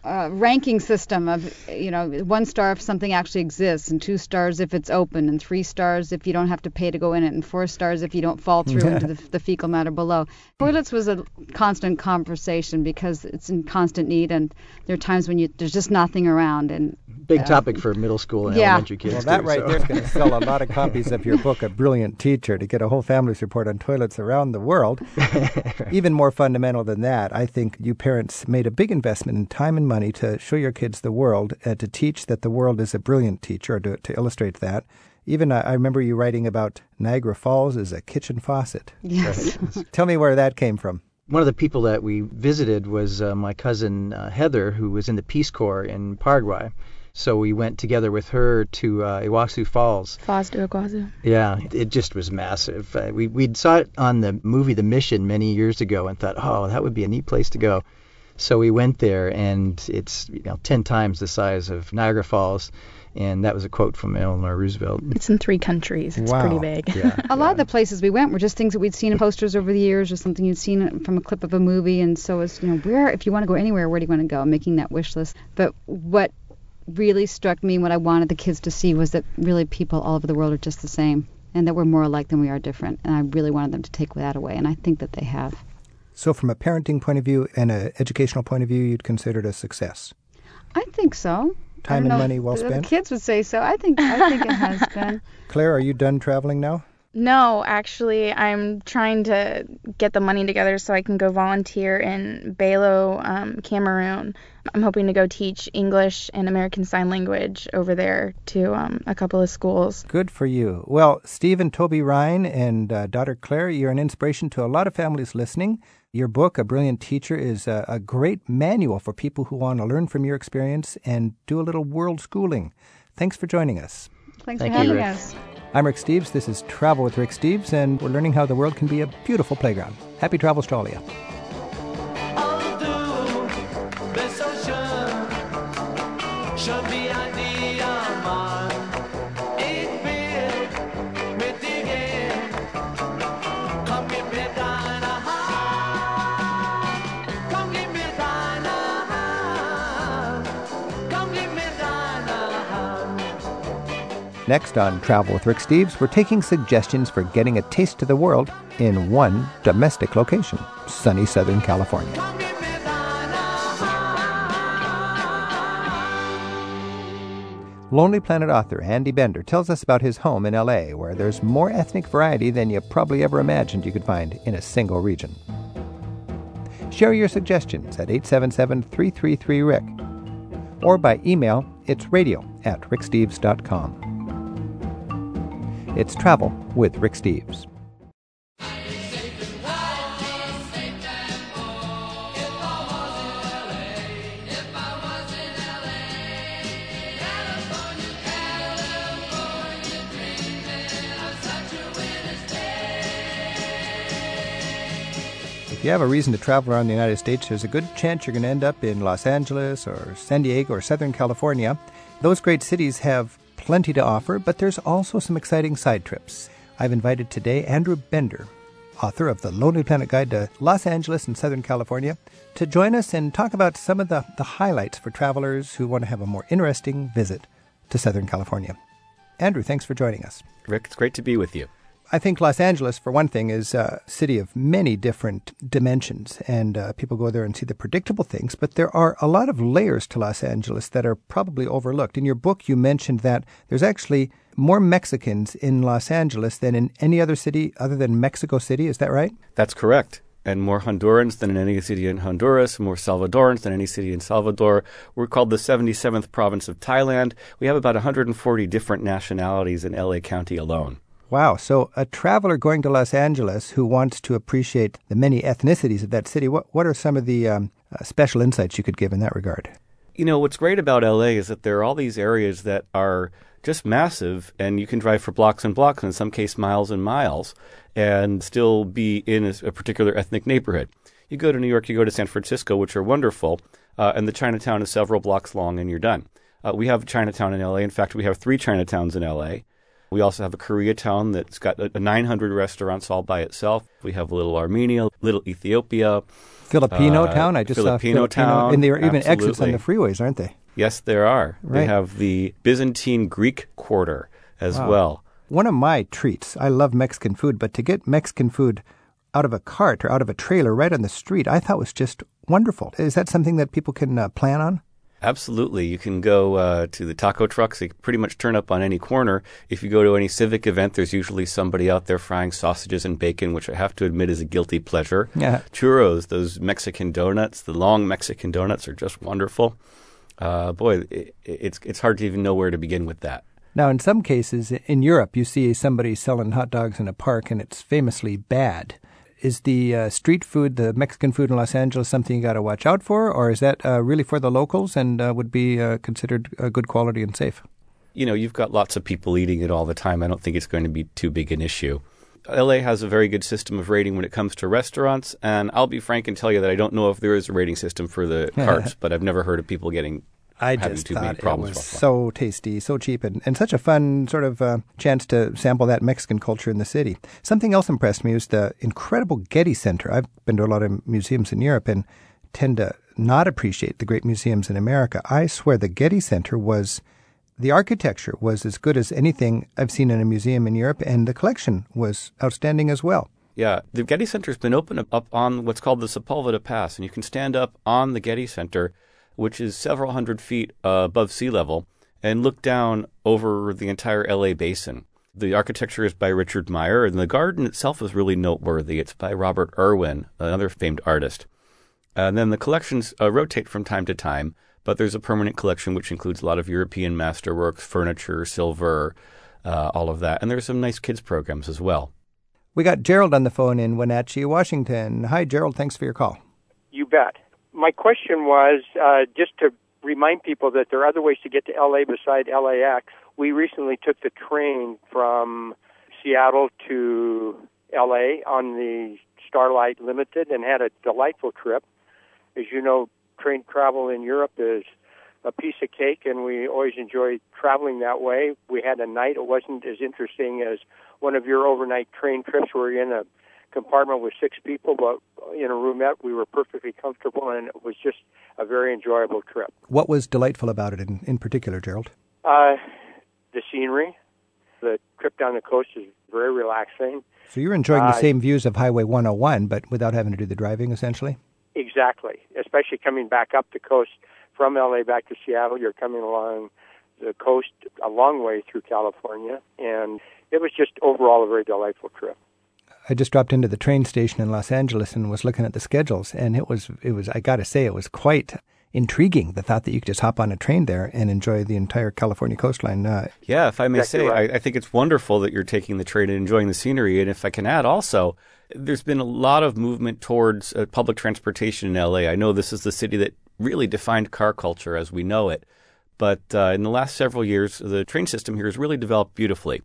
uh, ranking system of you know one star if something actually exists and two stars if it's open and three stars if you don't have to pay to go in it and four stars if you don't fall through into the, the fecal matter below toilets was a constant conversation because it's in constant need and there are times when you there's just nothing around and Big topic for middle school and Yeah. elementary kids. Well, that too, right so. there is going to sell a lot of copies of your book, A Brilliant Teacher, to get a whole family's report on toilets around the world. Even more fundamental than that, I think you parents made a big investment in time and money to show your kids the world, uh, to teach that the world is a brilliant teacher, or to, to illustrate that. Even uh, I remember you writing about Niagara Falls as a kitchen faucet. yes Tell me where that came from. One of the people that we visited was uh, my cousin uh, Heather, who was in the Peace Corps in Paraguay. So we went together with her to uh, Iguazu Falls. Foz do Iguazu. Yeah, it just was massive. Uh, we we saw it on the movie The Mission many years ago and thought, oh, that would be a neat place to go. So we went there, and it's you know ten times the size of Niagara Falls, and that was a quote from Eleanor Roosevelt. It's in three countries. It's Wow. pretty big. Yeah, a lot of the places we went were just things that we'd seen in posters over the years or something you'd seen from a clip of a movie and so it's you know where if you want to go anywhere where do you want to go making that wish list but what really struck me what i wanted the kids to see was that really people all over the world are just the same and that we're more alike than we are different and i really wanted them to take that away and i think that they have So, from a parenting point of view and an educational point of view, you'd consider it a success. i think so Time and money if well the- spent? the kids would say so i think i think it has been Claire, are you done traveling now? No, actually, I'm trying to get the money together so I can go volunteer in Belo, um, Cameroon. I'm hoping to go teach English and American Sign Language over there to um, a couple of schools. Good for you. Well, Steve and Toby Ryan and uh, daughter Claire, you're an inspiration to a lot of families listening. Your book, A Brilliant Teacher, is a, a great manual for people who want to learn from your experience and do a little world schooling. Thanks for joining us. thanks Thank for having Rick. us I'm Rick Steves. This is Travel with Rick Steves, and we're learning how the world can be a beautiful playground. Happy travels to all of you. Next on Travel with Rick Steves, we're taking suggestions for getting a taste of the world in one domestic location sunny Southern California. Lonely Planet author Andy Bender tells us about his home in LA, where there's more ethnic variety than you probably ever imagined you could find in a single region. Share your suggestions at 877 333 Rick or by email, it's radio at ricksteves.com. It's travel with Rick Steves. If you have a reason to travel around the United States, there's a good chance you're going to end up in Los Angeles or San Diego or Southern California. Those great cities have plenty to offer, but there's also some exciting side trips. I've invited today Andrew Bender, author of The Lonely Planet Guide to Los Angeles and Southern California, to join us and talk about some of the, the highlights for travelers who want to have a more interesting visit to Southern California. Andrew, thanks for joining us. Rick, it's great to be with you. I think Los Angeles, for one thing, is a city of many different dimensions, and uh, people go there and see the predictable things. But there are a lot of layers to Los Angeles that are probably overlooked. In your book, you mentioned that there's actually more Mexicans in Los Angeles than in any other city other than Mexico City. Is that right? That's correct. And more Hondurans than in any city in Honduras, more Salvadorans than any city in Salvador. We're called the 77th province of Thailand. We have about 140 different nationalities in LA County alone. Wow. So, a traveler going to Los Angeles who wants to appreciate the many ethnicities of that city, what, what are some of the um, uh, special insights you could give in that regard? You know, what's great about LA is that there are all these areas that are just massive, and you can drive for blocks and blocks, in some case miles and miles, and still be in a, a particular ethnic neighborhood. You go to New York, you go to San Francisco, which are wonderful, uh, and the Chinatown is several blocks long, and you're done. Uh, we have Chinatown in LA. In fact, we have three Chinatowns in LA. We also have a Koreatown that's got a, a 900 restaurants all by itself. We have a Little Armenia, Little Ethiopia, Filipino Uh, town. I just Filipino saw Filipino, town, and there are even exits on the freeways, aren't they? Yes, there are. They have the Byzantine Greek quarter as Wow. well. One of my treats. I love Mexican food, but to get Mexican food out of a cart or out of a trailer right on the street, I thought was just wonderful. Is that something that people can uh, plan on? Absolutely. You can go uh, to the taco trucks. They pretty much turn up on any corner. If you go to any civic event, there's usually somebody out there frying sausages and bacon, which I have to admit is a guilty pleasure. Yeah. Churros, those Mexican donuts, the long Mexican donuts are just wonderful. Uh, boy, it, it's it's hard to even know where to begin with that. Now, in some cases, in Europe, you see somebody selling hot dogs in a park and it's famously bad. Is the uh, street food, the Mexican food in Los Angeles, something you got to watch out for, or is that uh, really for the locals and uh, would be uh, considered uh, good quality and safe? you know, you've got lots of people eating it all the time. I don't think it's going to be too big an issue. LA has a very good system of rating when it comes to restaurants, and I'll be frank and tell you that I don't know if there is a rating system for the carts, but I've never heard of people getting I just thought it was so tasty, so cheap, and, and such a fun sort of uh, chance to sample that Mexican culture in the city. Something else impressed me was the incredible Getty Center. I've been to a lot of museums in Europe and tend to not appreciate the great museums in America. I swear the Getty Center was the architecture was as good as anything I've seen in a museum in Europe, and the collection was outstanding as well. Yeah, the Getty Center's been open up on what's called the Sepulveda Pass, and you can stand up on the Getty Center, which is several hundred feet uh, above sea level, and look down over the entire LA basin. The architecture is by Richard Meier, and the garden itself is really noteworthy. It's by Robert Irwin, another famed artist. And then the collections uh, rotate from time to time, but there's a permanent collection which includes a lot of European masterworks, furniture, silver, uh, all of that. And there's some nice kids programs as well. We got Gerald on the phone in Wenatchee, Washington. Hi, Gerald. Thanks for your call. You bet. My question was uh, just to remind people that there are other ways to get to LA beside LAX. We recently took the train from Seattle to LA on the Starlight Limited and had a delightful trip. As you know, train travel in Europe is a piece of cake, and we always enjoy traveling that way. We had a night; it wasn't as interesting as one of your overnight train trips. where you're in a compartment with six people, but in a roomette, we were perfectly comfortable, and it was just a very enjoyable trip. What was delightful about it in, in particular, Gerald? Uh, the scenery, the trip down the coast is very relaxing. So you're enjoying the Uh, same views of Highway 101, but without having to do the driving, essentially? Exactly, especially coming back up the coast from LA back to Seattle. You're coming along the coast a long way through California, and it was just overall a very delightful trip. I just dropped into the train station in Los Angeles and was looking at the schedules, and it was, it was, I got to say, it was quite intriguing. The thought that you could just hop on a train there and enjoy the entire California coastline. Uh, Yeah, if I may say, right. I, I think it's wonderful that you're taking the train and enjoying the scenery. And if I can add also, there's been a lot of movement towards uh, public transportation in LA. I know this is the city that really defined car culture as we know it. But uh, in the last several years, the train system here has really developed beautifully.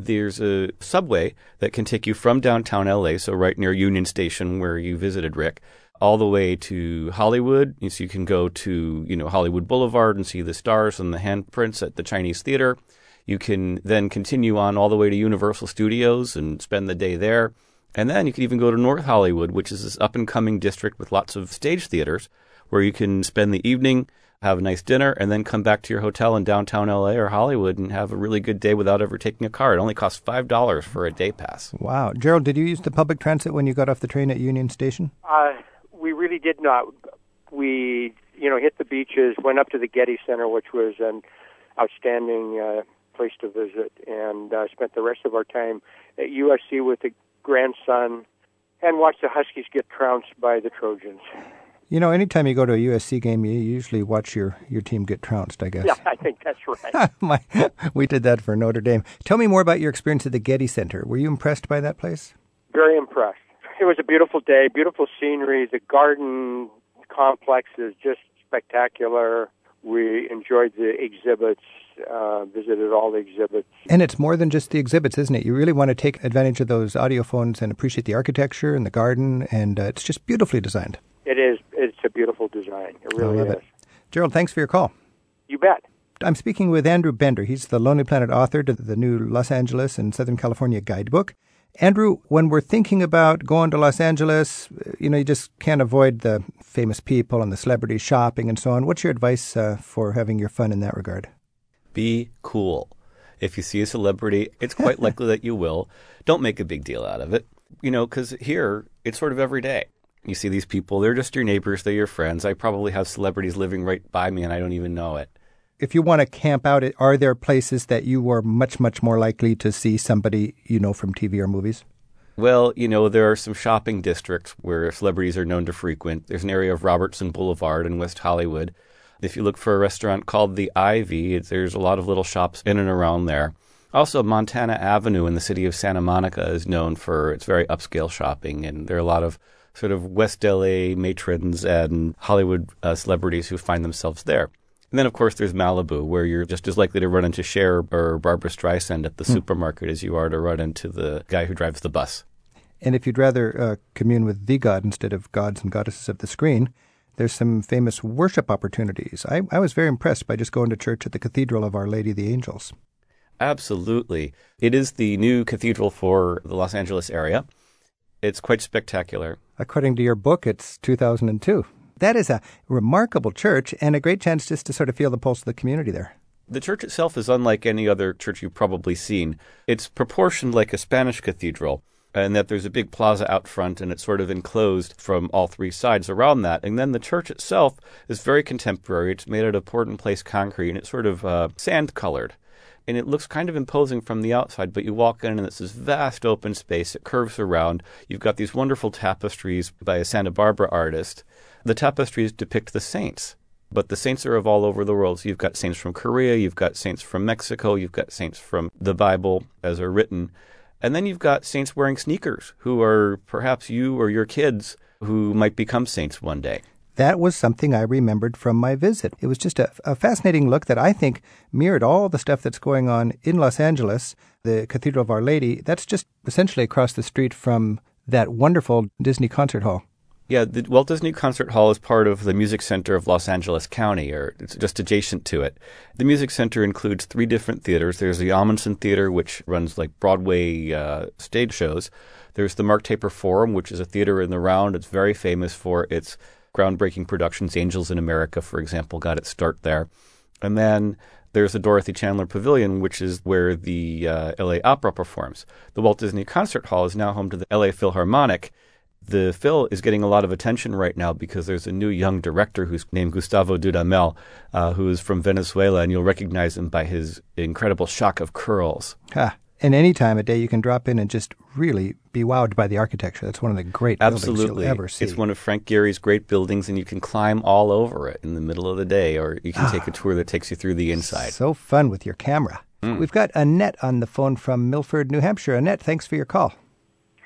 There's a subway that can take you from downtown LA, so right near Union Station where you visited, Rick, all the way to Hollywood. So you can go to, you know, Hollywood Boulevard and see the stars and the handprints at the Chinese Theater. You can then continue on all the way to Universal Studios and spend the day there. And then you can even go to North Hollywood, which is this up and coming district with lots of stage theaters where you can spend the evening, have a nice dinner, and then come back to your hotel in downtown LA or Hollywood and have a really good day without ever taking a car. It only costs $5 for a day pass. wow. Gerald, did you use the public transit when you got off the train at Union Station? Uh, we really did not. We, you know, hit the beaches, went up to the Getty Center, which was an outstanding uh, place to visit, and uh, spent the rest of our time at USC with the grandson and watched the Huskies get trounced by the Trojans. You know, anytime you go to a USC game, you usually watch your, your team get trounced, I guess. Yeah, I think that's right. My, we did that for Notre Dame. Tell me more about your experience at the Getty Center. Were you impressed by that place? Very impressed. It was a beautiful day, beautiful scenery. The garden complex is just spectacular. We enjoyed the exhibits, uh, visited all the exhibits. And it's more than just the exhibits, isn't it? You really want to take advantage of those audiophones and appreciate the architecture and the garden, and uh, it's just beautifully designed. It is. It's a beautiful design. It really I love is. it. Gerald, thanks for your call. You bet. I'm speaking with Andrew Bender. He's the Lonely Planet author to the new Los Angeles and Southern California guidebook. Andrew, when we're thinking about going to Los Angeles, uh, you know, you just can't avoid the famous people and the celebrities shopping and so on. What's your advice uh, for having your fun in that regard? Be cool. If you see a celebrity, it's quite likely that you will. Don't make a big deal out of it. You know, because here, it's sort of every day. You see these people, they're just your neighbors, they're your friends. I probably have celebrities living right by me and I don't even know it. If you want to camp out, are there places that you are much, much more likely to see somebody you know from TV or movies? Well, you know, there are some shopping districts where celebrities are known to frequent. There's an area of Robertson Boulevard in West Hollywood. If you look for a restaurant called the Ivy, there's a lot of little shops in and around there. Also, Montana Avenue in the city of Santa Monica is known for its very upscale shopping, and there are a lot of sort of West LA matrons and Hollywood uh, celebrities who find themselves there. And then, of course, there's Malibu, where you're just as likely to run into Cher or Barbra Streisand at the Hmm. supermarket as you are to run into the guy who drives the bus. And if you'd rather uh, commune with the god instead of gods and goddesses of the screen, there's some famous worship opportunities. I, I was very impressed by just going to church at the Cathedral of Our Lady of the Angels. Absolutely. It is the new cathedral for the Los Angeles area. It's quite spectacular. According to your book, it's 2002. That is a remarkable church and a great chance just to sort of feel the pulse of the community there. The church itself is unlike any other church you've probably seen. It's proportioned like a Spanish cathedral, and that there's a big plaza out front and it's sort of enclosed from all three sides around that. And then the church itself is very contemporary. It's made out of poured in place concrete and it's sort of uh, sand colored. And it looks kind of imposing from the outside, but you walk in and it's this vast open space. It curves around. You've got these wonderful tapestries by a Santa Barbara artist. The tapestries depict the saints but the saints are of all over the world. So you've got saints from Korea, you've got saints from Mexico, you've got saints from the Bible as are written. And then you've got saints wearing sneakers who are perhaps you or your kids who might become saints one day. That was something I remembered from my visit. It was just a, a fascinating look that I think mirrored all the stuff that's going on in Los Angeles. The Cathedral of Our Lady, that's just essentially across the street from that wonderful Disney concert hall. Yeah, the Walt Disney Concert Hall is part of the Music Center of Los Angeles County, or it's just adjacent to it. The Music Center includes three different theaters. There's the Ahmanson Theater, which runs like Broadway uh, stage shows. There's the Mark Taper Forum, which is a theater in the round. It's very famous for its groundbreaking productions. Angels in America, for example, got its start there. And then there's the Dorothy Chandler Pavilion, which is where the uh, LA Opera performs. The Walt Disney Concert Hall is now home to the LA Philharmonic. The Phil is getting a lot of attention right now because there's a new young director who's named Gustavo Dudamel, uh, who is from Venezuela, and you'll recognize him by his incredible shock of curls. And any time of day, you can drop in and just really be wowed by the architecture. That's one of the great buildings Absolutely. you'll ever see. It's one of Frank Gehry's great buildings, and you can climb all over it in the middle of the day, or you can take a tour that takes you through the inside. So fun with your camera. We've got Annette on the phone from Milford, New Hampshire. Annette, thanks for your call.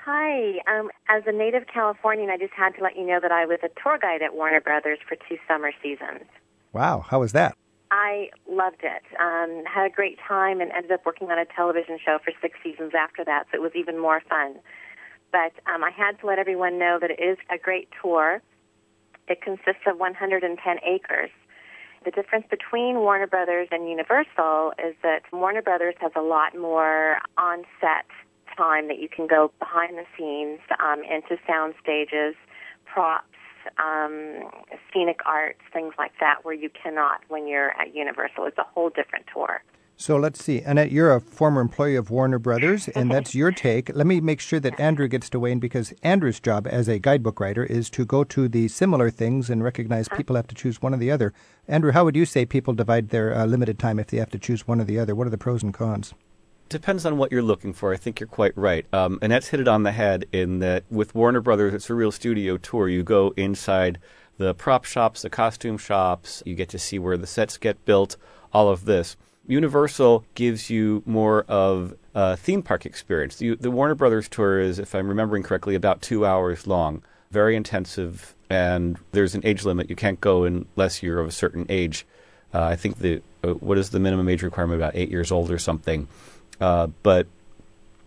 Hi. Um, as a native Californian, I just had to let you know that I was a tour guide at Warner Brothers for two summer seasons. Wow, how was that? I loved it. Um, had a great time and ended up working on a television show for six seasons after that, so it was even more fun. But um, I had to let everyone know that it is a great tour. It consists of 110 acres. The difference between Warner Brothers and Universal is that Warner Brothers has a lot more on set time that you can go behind the scenes um, into sound stages, props, um, scenic arts, things like that, where you cannot when you're at Universal. It's a whole different tour. So let's see. Annette, you're a former employee of Warner Brothers, and that's your take. Let me make sure that Andrew gets to weigh in because Andrew's job as a guidebook writer is to go to the similar things and recognize people have to choose one or the other. Andrew, how would you say people divide their uh, limited time if they have to choose one or the other? What are the pros and cons? Depends on what you're looking for. I think you're quite right. Um, that's hit it on the head in that with Warner Brothers, it's a real studio tour. You go inside the prop shops, the costume shops, you get to see where the sets get built, all of this. Universal gives you more of a theme park experience. The, the Warner Brothers tour is, if I'm remembering correctly, about two hours long, very intensive, and there's an age limit. You can't go unless you're of a certain age. Uh, I think the uh, what is the minimum age requirement? About eight years old or something. Uh, but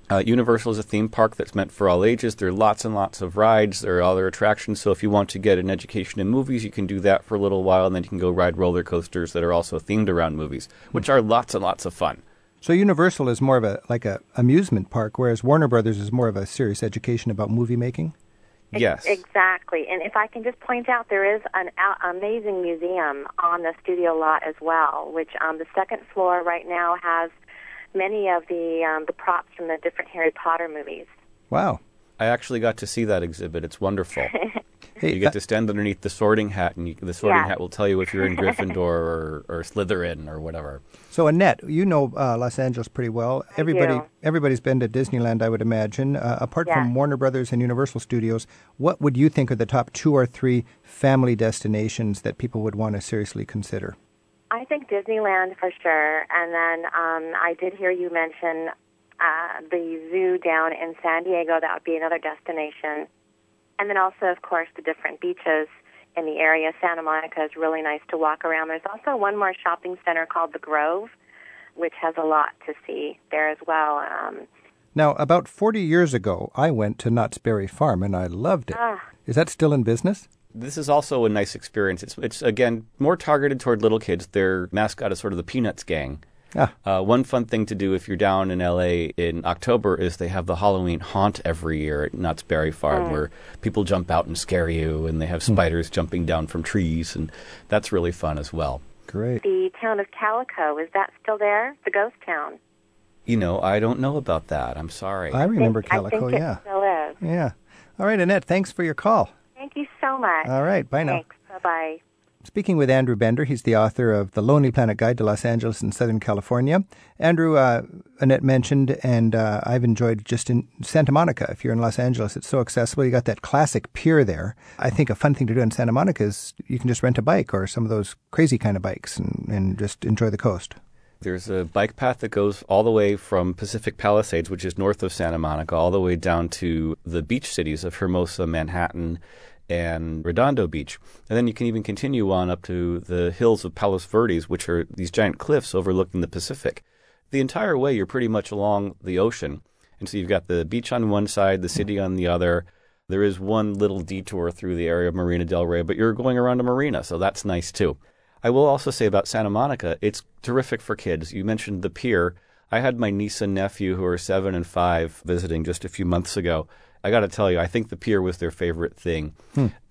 uh, Universal is a theme park that's meant for all ages. There are lots and lots of rides. There are other attractions. So if you want to get an education in movies, you can do that for a little while, and then you can go ride roller coasters that are also themed around movies, which are lots and lots of fun. So Universal is more of a like a amusement park, whereas Warner Brothers is more of a serious education about movie making. Yes. Exactly. And if I can just point out, there is an amazing museum on the studio lot as well, which um, the second floor right now has many of the um, the props from the different Harry Potter movies. Wow. I actually got to see that exhibit. It's wonderful. Hey, you get to stand underneath the sorting hat, and you, the sorting Yeah. hat will tell you if you're in Gryffindor or, or Slytherin or whatever. So Annette, you know uh, Los Angeles pretty well. Everybody, do. everybody's been to Disneyland, I would imagine. Uh, apart Yeah. from Warner Brothers and Universal Studios, what would you think are the top two or three family destinations that people would want to seriously consider? I think Disneyland for sure, and then um, I did hear you mention uh, the zoo down in San Diego. That would be another destination, and then also, of course, the different beaches in the area. Santa Monica is really nice to walk around. There's also one more shopping center called the Grove, which has a lot to see there as well. Um, Now, about 40 years ago, I went to Knott's Berry Farm and I loved it. Ah. Is that still in business? This is also a nice experience. It's, it's again more targeted toward little kids. Their mascot is sort of the Peanuts gang. Ah. Uh, one fun thing to do if you're down in LA in October is they have the Halloween haunt every year at Knott's Berry Farm, where people jump out and scare you, and they have spiders jumping down from trees, and that's really fun as well. Great. the town of Calico is that still there? The ghost town. You know, I don't know about that. I'm sorry. I remember think, I Calico, think yeah. it still is. Yeah. All right, Annette, thanks for your call. Thank you so much. All right, bye now. Thanks. Bye bye. Speaking with Andrew Bender, he's the author of The Lonely Planet Guide to Los Angeles and Southern California. Andrew, uh, Annette mentioned, and uh, I've enjoyed just in Santa Monica. If you're in Los Angeles, it's so accessible. You got that classic pier there. I think a fun thing to do in Santa Monica is you can just rent a bike or some of those crazy kind of bikes and, and just enjoy the coast. There's a bike path that goes all the way from Pacific Palisades, which is north of Santa Monica, all the way down to the beach cities of Hermosa, Manhattan, and Redondo Beach. And then you can even continue on up to the hills of Palos Verdes, which are these giant cliffs overlooking the Pacific. The entire way, you're pretty much along the ocean. And so you've got the beach on one side, the city on the other. There is one little detour through the area of Marina del Rey, but you're going around a marina, so that's nice too. I will also say about Santa Monica, it's terrific for kids. You mentioned the pier. I had my niece and nephew, who are seven and five, visiting just a few months ago. I got to tell you, I think the pier was their favorite thing.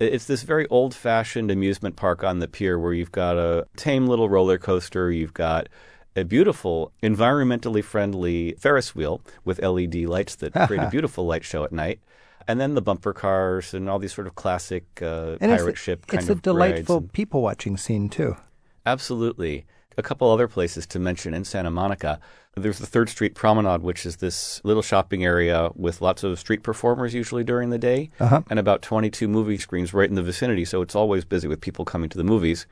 It's this very old fashioned amusement park on the pier where you've got a tame little roller coaster, you've got a beautiful, environmentally friendly Ferris wheel with LED lights that create a beautiful light show at night. And then the bumper cars and all these sort of classic uh, pirate ship kind it's of a delightful people watching scene, too. Absolutely. A couple other places to mention in Santa Monica. There's the Third Street Promenade, which is this little shopping area with lots of street performers usually during the day, Uh-huh. and about 22 movie screens right in the vicinity, so it's always busy with people coming to the movies.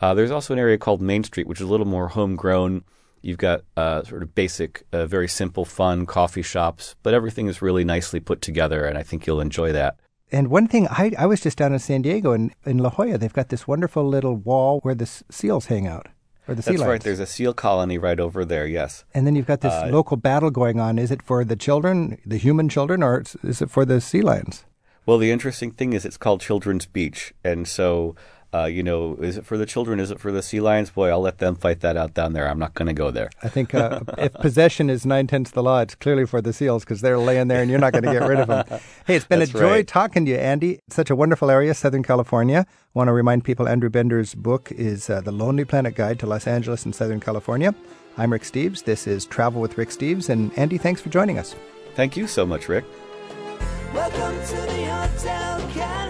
Uh, there's also an area called Main Street, which is a little more homegrown. You've got uh, sort of basic, uh, very simple, fun coffee shops, but everything is really nicely put together, and I think you'll enjoy that. And one thing, I, I was just down in San Diego, and in La Jolla, they've got this wonderful little wall where the s- seals hang out, or the sea That's right. There's a seal colony right over there. Yes. And then you've got this Uh, local battle going on. Is it for the children, the human children, or is- is it for the sea lions? Well, the interesting thing is it's called Children's Beach, and so uh, you know, is it for the children? Is it for the sea lions? Boy, I'll let them fight that out down there. I'm not going to go there. I think uh, if possession is nine tenths the law, it's clearly for the seals because they're laying there and you're not going to get rid of them. Hey, it's been That's a joy right. talking to you, Andy. It's such a wonderful area, Southern California. I want to remind people Andrew Bender's book is uh, The Lonely Planet Guide to Los Angeles and Southern California. I'm Rick Steves. This is Travel with Rick Steves. And Andy, thanks for joining us. Thank you so much, Rick. Welcome to the Hotel California.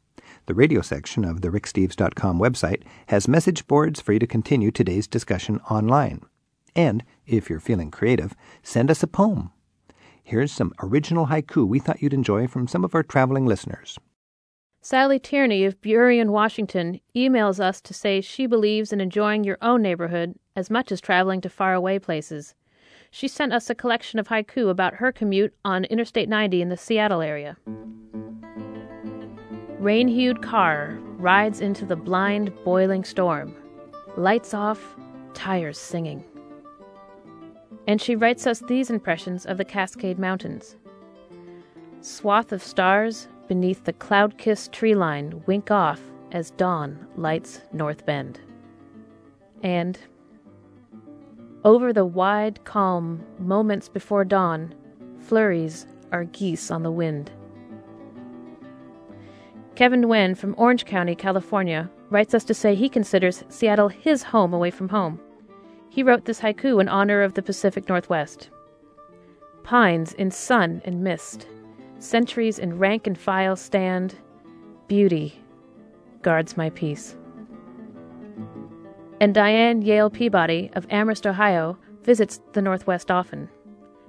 The radio section of the ricksteves.com website has message boards for you to continue today's discussion online. And, if you're feeling creative, send us a poem. Here's some original haiku we thought you'd enjoy from some of our traveling listeners. Sally Tierney of Burien, Washington, emails us to say she believes in enjoying your own neighborhood as much as traveling to faraway places. She sent us a collection of haiku about her commute on Interstate 90 in the Seattle area. Rain hued car rides into the blind, boiling storm. Lights off, tires singing. And she writes us these impressions of the Cascade Mountains. Swath of stars beneath the cloud kissed tree line wink off as dawn lights North Bend. And over the wide calm moments before dawn, flurries are geese on the wind. Kevin Nguyen from Orange County, California, writes us to say he considers Seattle his home away from home. He wrote this haiku in honor of the Pacific Northwest. Pines in sun and mist, centuries in rank and file stand, beauty guards my peace. And Diane Yale Peabody of Amherst, Ohio, visits the Northwest often.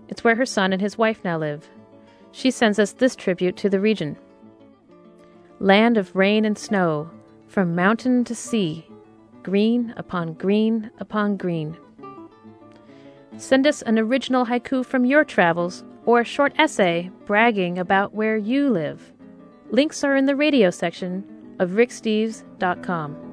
It's where her son and his wife now live. She sends us this tribute to the region land of rain and snow, from mountain to sea, green upon green upon green. Send us an original haiku from your travels or a short essay bragging about where you live. Links are in the radio section of ricksteves.com.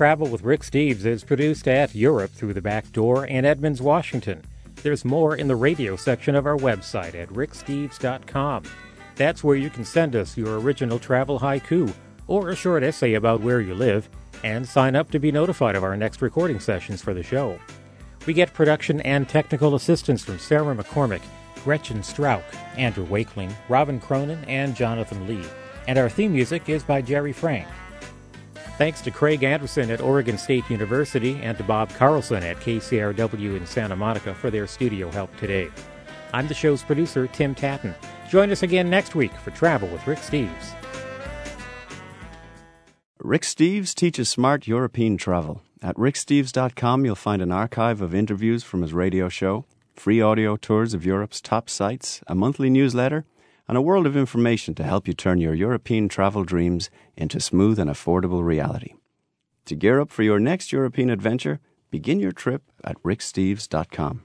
Travel with Rick Steves is produced at Europe Through the Back Door in Edmonds, Washington. There's more in the radio section of our website at ricksteves.com. That's where you can send us your original travel haiku or a short essay about where you live and sign up to be notified of our next recording sessions for the show. We get production and technical assistance from Sarah McCormick, Gretchen Strauch, Andrew Wakeling, Robin Cronin, and Jonathan Lee. And our theme music is by Jerry Frank. Thanks to Craig Anderson at Oregon State University and to Bob Carlson at KCRW in Santa Monica for their studio help today. I'm the show's producer, Tim Tattan. Join us again next week for Travel with Rick Steves. Rick Steves teaches smart European travel. At ricksteves.com, you'll find an archive of interviews from his radio show, free audio tours of Europe's top sites, a monthly newsletter, and a world of information to help you turn your European travel dreams into smooth and affordable reality. To gear up for your next European adventure, begin your trip at ricksteves.com.